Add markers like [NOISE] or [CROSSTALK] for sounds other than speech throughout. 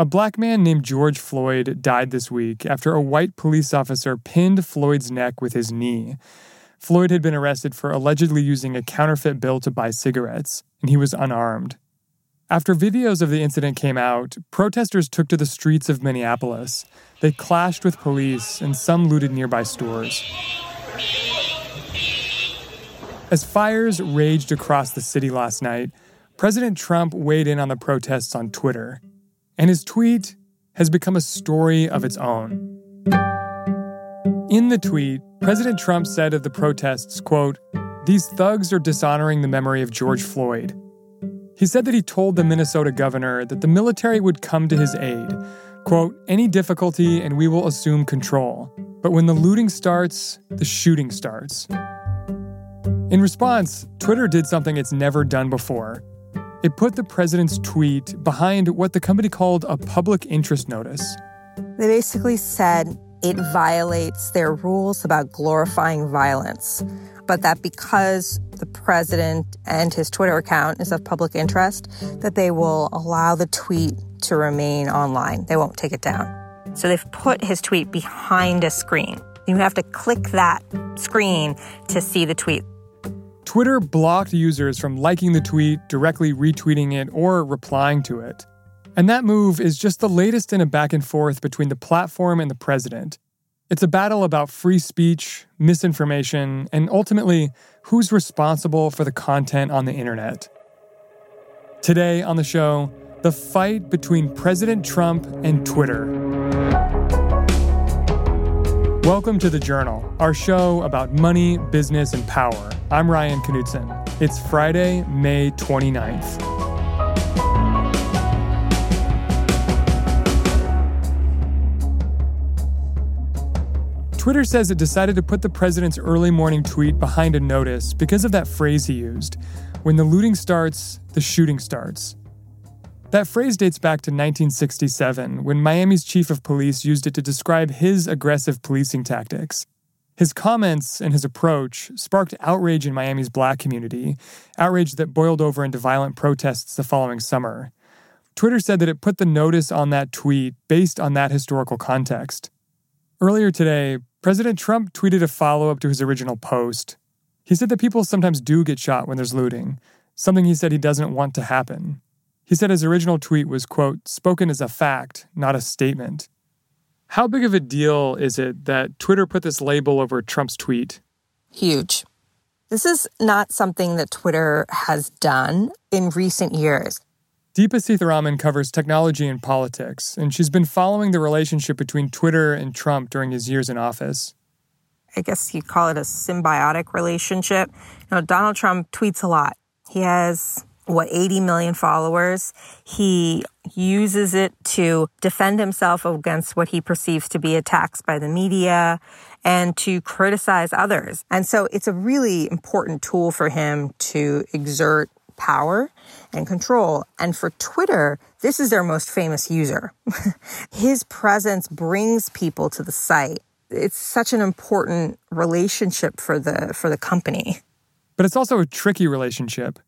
A black man named George Floyd died this week after a white police officer pinned Floyd's neck with his knee. Floyd had been arrested for allegedly using a counterfeit bill to buy cigarettes, and he was unarmed. After videos of the incident came out, protesters took to the streets of Minneapolis. They clashed with police, and some looted nearby stores. As fires raged across the city last night, President Trump weighed in on the protests on Twitter and his tweet has become a story of its own. In the tweet, President Trump said of the protests, quote, "These thugs are dishonoring the memory of George Floyd." He said that he told the Minnesota governor that the military would come to his aid. Quote, "Any difficulty and we will assume control. But when the looting starts, the shooting starts." In response, Twitter did something it's never done before. It put the president's tweet behind what the company called a public interest notice. They basically said it violates their rules about glorifying violence, but that because the president and his Twitter account is of public interest, that they will allow the tweet to remain online. They won't take it down. So they've put his tweet behind a screen. You have to click that screen to see the tweet. Twitter blocked users from liking the tweet, directly retweeting it, or replying to it. And that move is just the latest in a back and forth between the platform and the president. It's a battle about free speech, misinformation, and ultimately, who's responsible for the content on the internet. Today on the show, the fight between President Trump and Twitter. Welcome to The Journal, our show about money, business, and power. I'm Ryan Knutson. It's Friday, May 29th. Twitter says it decided to put the president's early morning tweet behind a notice because of that phrase he used when the looting starts, the shooting starts. That phrase dates back to 1967, when Miami's chief of police used it to describe his aggressive policing tactics. His comments and his approach sparked outrage in Miami's black community, outrage that boiled over into violent protests the following summer. Twitter said that it put the notice on that tweet based on that historical context. Earlier today, President Trump tweeted a follow up to his original post. He said that people sometimes do get shot when there's looting, something he said he doesn't want to happen. He said his original tweet was, quote, spoken as a fact, not a statement. How big of a deal is it that Twitter put this label over Trump's tweet? Huge. This is not something that Twitter has done in recent years. Deepa Seetharaman covers technology and politics, and she's been following the relationship between Twitter and Trump during his years in office. I guess you call it a symbiotic relationship. You know, Donald Trump tweets a lot. He has what 80 million followers. He uses it to defend himself against what he perceives to be attacks by the media and to criticize others. And so it's a really important tool for him to exert power and control. And for Twitter, this is their most famous user. [LAUGHS] His presence brings people to the site. It's such an important relationship for the for the company. But it's also a tricky relationship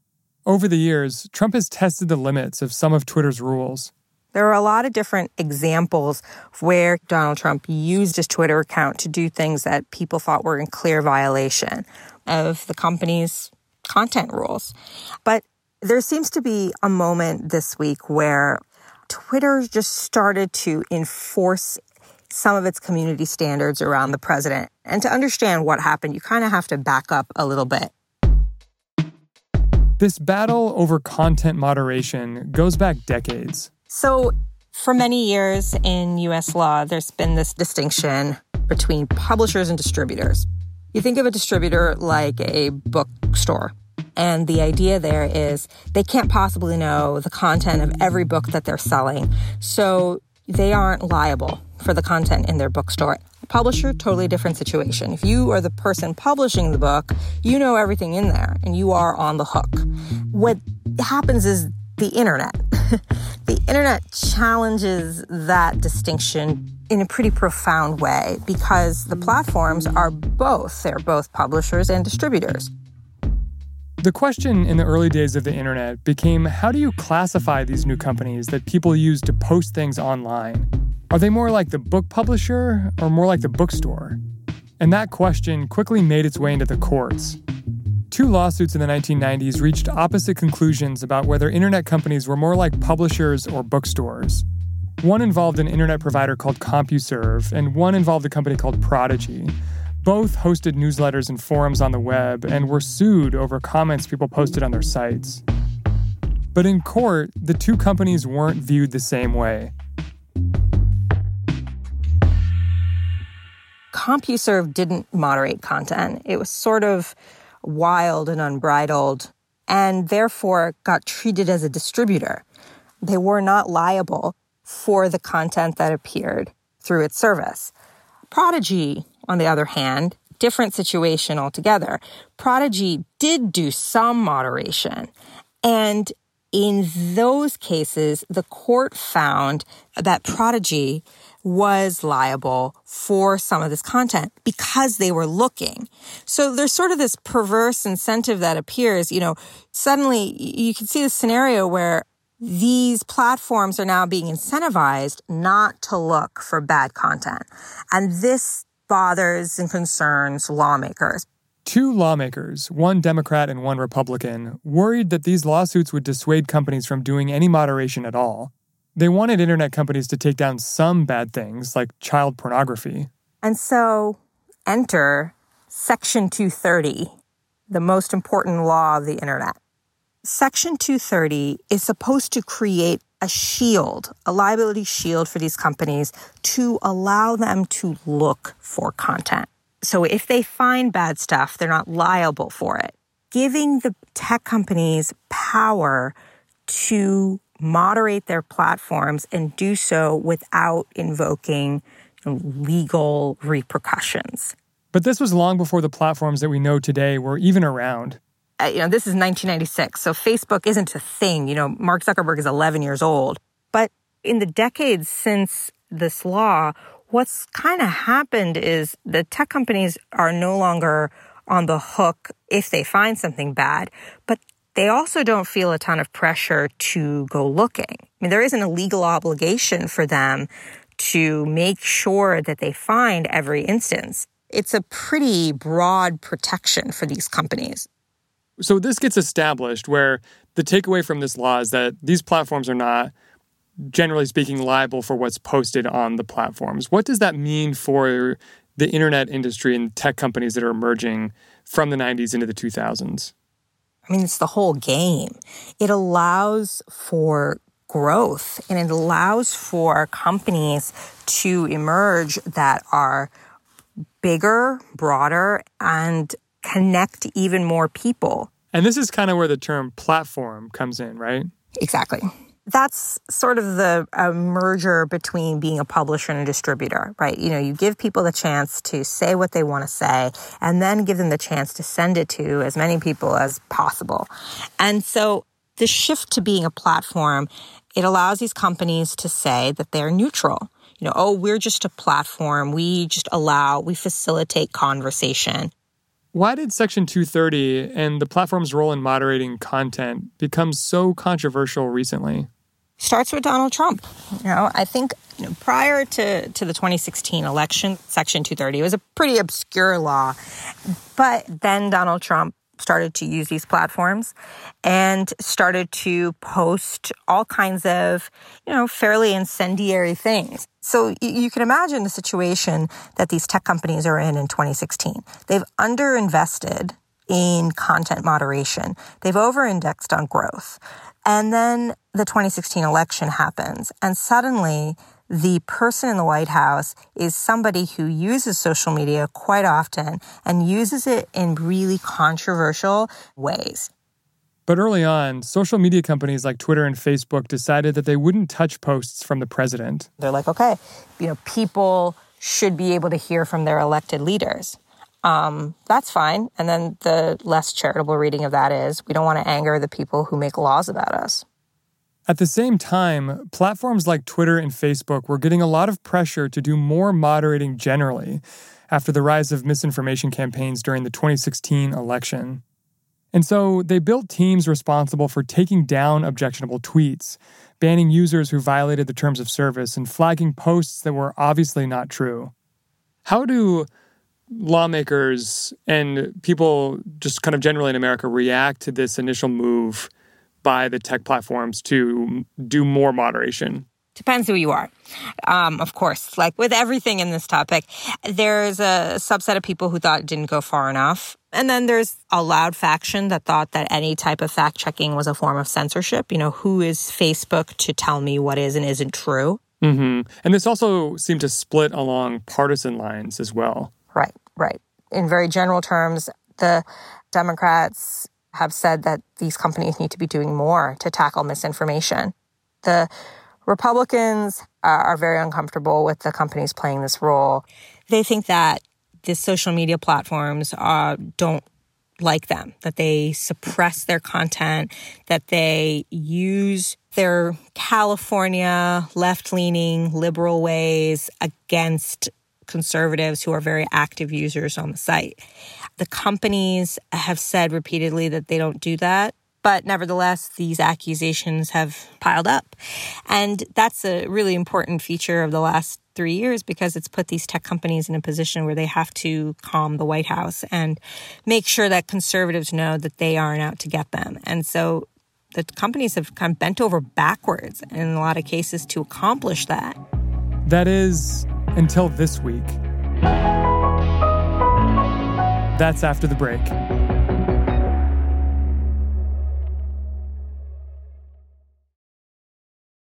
over the years, Trump has tested the limits of some of Twitter's rules. There are a lot of different examples where Donald Trump used his Twitter account to do things that people thought were in clear violation of the company's content rules. But there seems to be a moment this week where Twitter just started to enforce some of its community standards around the president. And to understand what happened, you kind of have to back up a little bit. This battle over content moderation goes back decades. So, for many years in US law, there's been this distinction between publishers and distributors. You think of a distributor like a bookstore. And the idea there is they can't possibly know the content of every book that they're selling. So they aren't liable for the content in their bookstore. Publisher, totally different situation. If you are the person publishing the book, you know everything in there and you are on the hook. What happens is the internet. [LAUGHS] the internet challenges that distinction in a pretty profound way because the platforms are both. They're both publishers and distributors. The question in the early days of the internet became how do you classify these new companies that people use to post things online? Are they more like the book publisher or more like the bookstore? And that question quickly made its way into the courts. Two lawsuits in the 1990s reached opposite conclusions about whether internet companies were more like publishers or bookstores. One involved an internet provider called CompuServe, and one involved a company called Prodigy. Both hosted newsletters and forums on the web and were sued over comments people posted on their sites. But in court, the two companies weren't viewed the same way. CompuServe didn't moderate content. It was sort of wild and unbridled, and therefore got treated as a distributor. They were not liable for the content that appeared through its service. Prodigy on the other hand, different situation altogether. Prodigy did do some moderation. And in those cases, the court found that Prodigy was liable for some of this content because they were looking. So there's sort of this perverse incentive that appears, you know, suddenly you can see the scenario where these platforms are now being incentivized not to look for bad content. And this bothers and concerns lawmakers. Two lawmakers, one Democrat and one Republican, worried that these lawsuits would dissuade companies from doing any moderation at all. They wanted internet companies to take down some bad things, like child pornography. And so, enter Section 230, the most important law of the internet. Section 230 is supposed to create a shield, a liability shield for these companies to allow them to look for content. So if they find bad stuff, they're not liable for it. Giving the tech companies power to moderate their platforms and do so without invoking legal repercussions. But this was long before the platforms that we know today were even around. Uh, you know, this is 1996, so Facebook isn't a thing. You know, Mark Zuckerberg is 11 years old. But in the decades since this law, what's kind of happened is the tech companies are no longer on the hook if they find something bad, but they also don't feel a ton of pressure to go looking. I mean, there isn't a legal obligation for them to make sure that they find every instance. It's a pretty broad protection for these companies. So this gets established where the takeaway from this law is that these platforms are not generally speaking liable for what's posted on the platforms. What does that mean for the internet industry and tech companies that are emerging from the 90s into the 2000s? I mean, it's the whole game. It allows for growth and it allows for companies to emerge that are bigger, broader, and connect even more people. And this is kind of where the term platform comes in, right? Exactly. That's sort of the merger between being a publisher and a distributor, right? You know, you give people the chance to say what they want to say and then give them the chance to send it to as many people as possible. And so the shift to being a platform, it allows these companies to say that they're neutral. You know, oh, we're just a platform. We just allow, we facilitate conversation. Why did Section 230 and the platform's role in moderating content become so controversial recently? Starts with Donald Trump. You know, I think you know, prior to, to the 2016 election, Section 230 was a pretty obscure law. But then Donald Trump started to use these platforms and started to post all kinds of, you know, fairly incendiary things. So you can imagine the situation that these tech companies are in in 2016. They've underinvested in content moderation. They've over-indexed on growth. And then the 2016 election happens and suddenly the person in the White House is somebody who uses social media quite often and uses it in really controversial ways. But early on, social media companies like Twitter and Facebook decided that they wouldn't touch posts from the president. They're like, okay, you know, people should be able to hear from their elected leaders. Um, that's fine. And then the less charitable reading of that is we don't want to anger the people who make laws about us. At the same time, platforms like Twitter and Facebook were getting a lot of pressure to do more moderating generally after the rise of misinformation campaigns during the 2016 election. And so they built teams responsible for taking down objectionable tweets, banning users who violated the terms of service, and flagging posts that were obviously not true. How do lawmakers and people just kind of generally in America react to this initial move by the tech platforms to do more moderation? Depends who you are. Um, of course, like with everything in this topic, there's a subset of people who thought it didn't go far enough. And then there's a loud faction that thought that any type of fact checking was a form of censorship. You know, who is Facebook to tell me what is and isn't true? Mm-hmm. And this also seemed to split along partisan lines as well. Right, right. In very general terms, the Democrats have said that these companies need to be doing more to tackle misinformation. The Republicans are very uncomfortable with the companies playing this role. They think that the social media platforms uh, don't like them, that they suppress their content, that they use their California left leaning liberal ways against conservatives who are very active users on the site. The companies have said repeatedly that they don't do that. But nevertheless, these accusations have piled up. And that's a really important feature of the last three years because it's put these tech companies in a position where they have to calm the White House and make sure that conservatives know that they aren't out to get them. And so the companies have kind of bent over backwards in a lot of cases to accomplish that. That is until this week. That's after the break.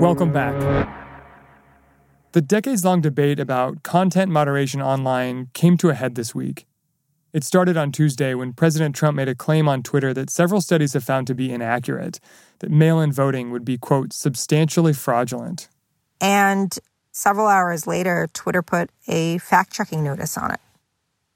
Welcome back. The decades long debate about content moderation online came to a head this week. It started on Tuesday when President Trump made a claim on Twitter that several studies have found to be inaccurate, that mail in voting would be, quote, substantially fraudulent. And several hours later, Twitter put a fact checking notice on it.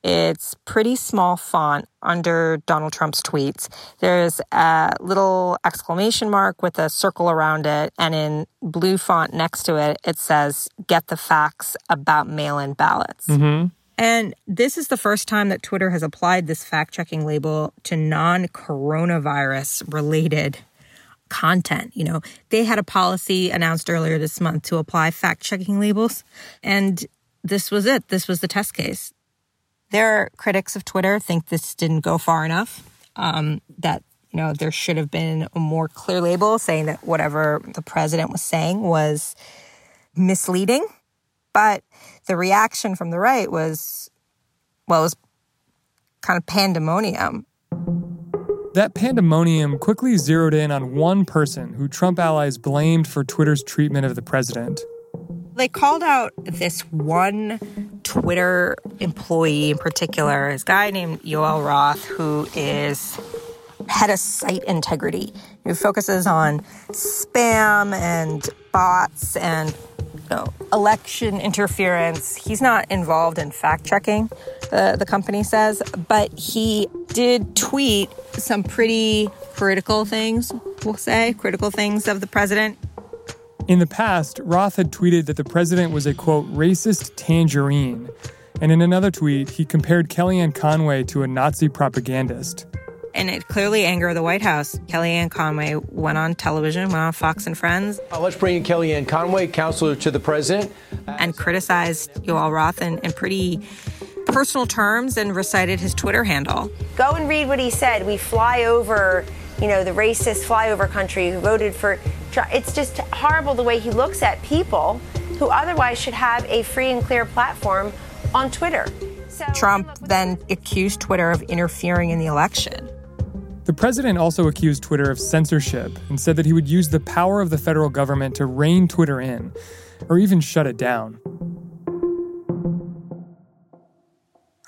It's pretty small font under Donald Trump's tweets. There's a little exclamation mark with a circle around it, and in blue font next to it, it says, Get the facts about mail in ballots. Mm-hmm. And this is the first time that Twitter has applied this fact checking label to non coronavirus related content. You know, they had a policy announced earlier this month to apply fact checking labels, and this was it. This was the test case. Their critics of Twitter think this didn't go far enough. Um, that you know there should have been a more clear label saying that whatever the president was saying was misleading. But the reaction from the right was, well, was kind of pandemonium. That pandemonium quickly zeroed in on one person who Trump allies blamed for Twitter's treatment of the president. They called out this one Twitter employee in particular, this guy named Yoel Roth, who is head of site integrity, who focuses on spam and bots and you know, election interference. He's not involved in fact checking, the, uh, the company says, but he did tweet some pretty critical things, we'll say, critical things of the president. In the past, Roth had tweeted that the president was a quote, racist tangerine. And in another tweet, he compared Kellyanne Conway to a Nazi propagandist. And it clearly angered the White House. Kellyanne Conway went on television, went on Fox and Friends. Uh, let's bring in Kellyanne Conway, counselor to the president. And criticized Yoel Roth in, in pretty personal terms and recited his Twitter handle. Go and read what he said. We fly over, you know, the racist flyover country who voted for. It's just horrible the way he looks at people who otherwise should have a free and clear platform on Twitter. So, Trump then accused Twitter of interfering in the election. The president also accused Twitter of censorship and said that he would use the power of the federal government to rein Twitter in or even shut it down.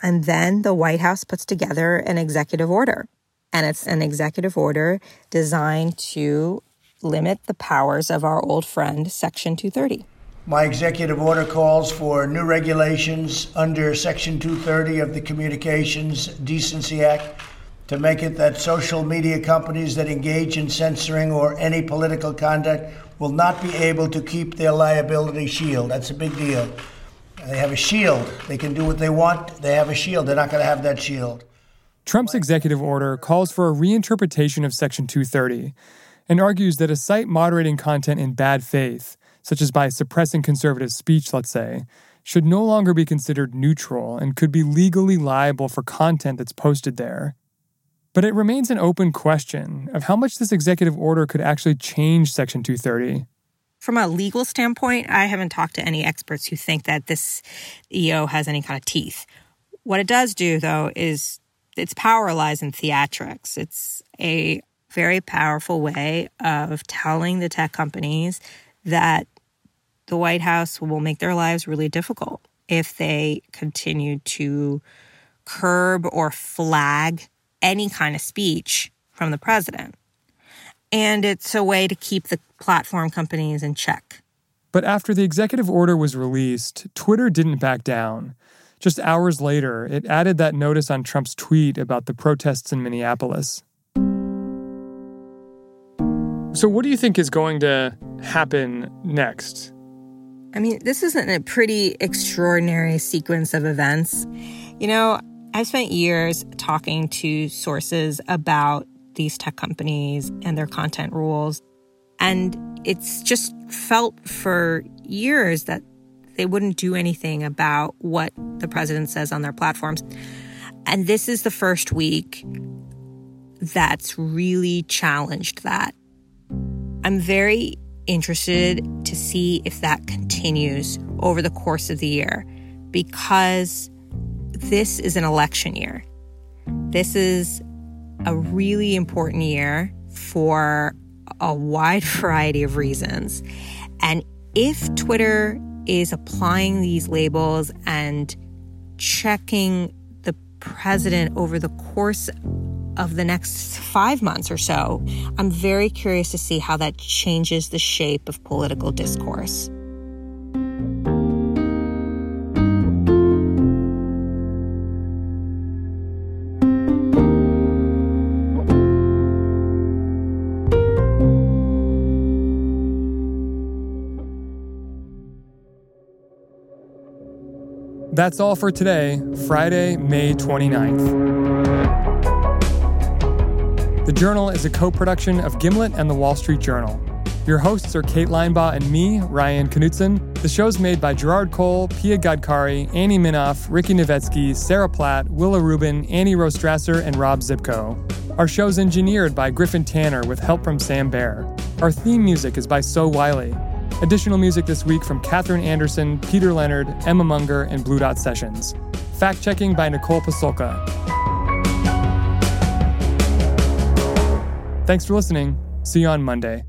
And then the White House puts together an executive order. And it's an executive order designed to limit the powers of our old friend, Section 230. My executive order calls for new regulations under Section 230 of the Communications Decency Act to make it that social media companies that engage in censoring or any political conduct will not be able to keep their liability shield. That's a big deal. They have a shield. They can do what they want. They have a shield. They're not going to have that shield. Trump's executive order calls for a reinterpretation of Section 230 and argues that a site moderating content in bad faith, such as by suppressing conservative speech, let's say, should no longer be considered neutral and could be legally liable for content that's posted there. But it remains an open question of how much this executive order could actually change Section 230. From a legal standpoint, I haven't talked to any experts who think that this EO has any kind of teeth. What it does do, though, is its power lies in theatrics. It's a very powerful way of telling the tech companies that the White House will make their lives really difficult if they continue to curb or flag any kind of speech from the president. And it's a way to keep the platform companies in check. But after the executive order was released, Twitter didn't back down. Just hours later, it added that notice on Trump's tweet about the protests in Minneapolis. So, what do you think is going to happen next? I mean, this isn't a pretty extraordinary sequence of events. You know, I've spent years talking to sources about these tech companies and their content rules. And it's just felt for years that they wouldn't do anything about what the president says on their platforms. And this is the first week that's really challenged that. I'm very interested to see if that continues over the course of the year because this is an election year. This is a really important year for a wide [LAUGHS] variety of reasons. And if Twitter is applying these labels and checking the president over the course of the next five months or so, I'm very curious to see how that changes the shape of political discourse. That's all for today, Friday, May 29th. The Journal is a co production of Gimlet and the Wall Street Journal. Your hosts are Kate Linebaugh and me, Ryan Knutson. The show's made by Gerard Cole, Pia Gadkari, Annie Minoff, Ricky Novetsky, Sarah Platt, Willa Rubin, Annie Rostrasser, and Rob Szypko. Our show's engineered by Griffin Tanner with help from Sam Bair. Our theme music is by So Wylie. Additional music this week from Katherine Anderson, Peter Leonard, Emma Munger, and Blue Dot Sessions. Fact checking by Nicole Pasulka. Thanks for listening. See you on Monday.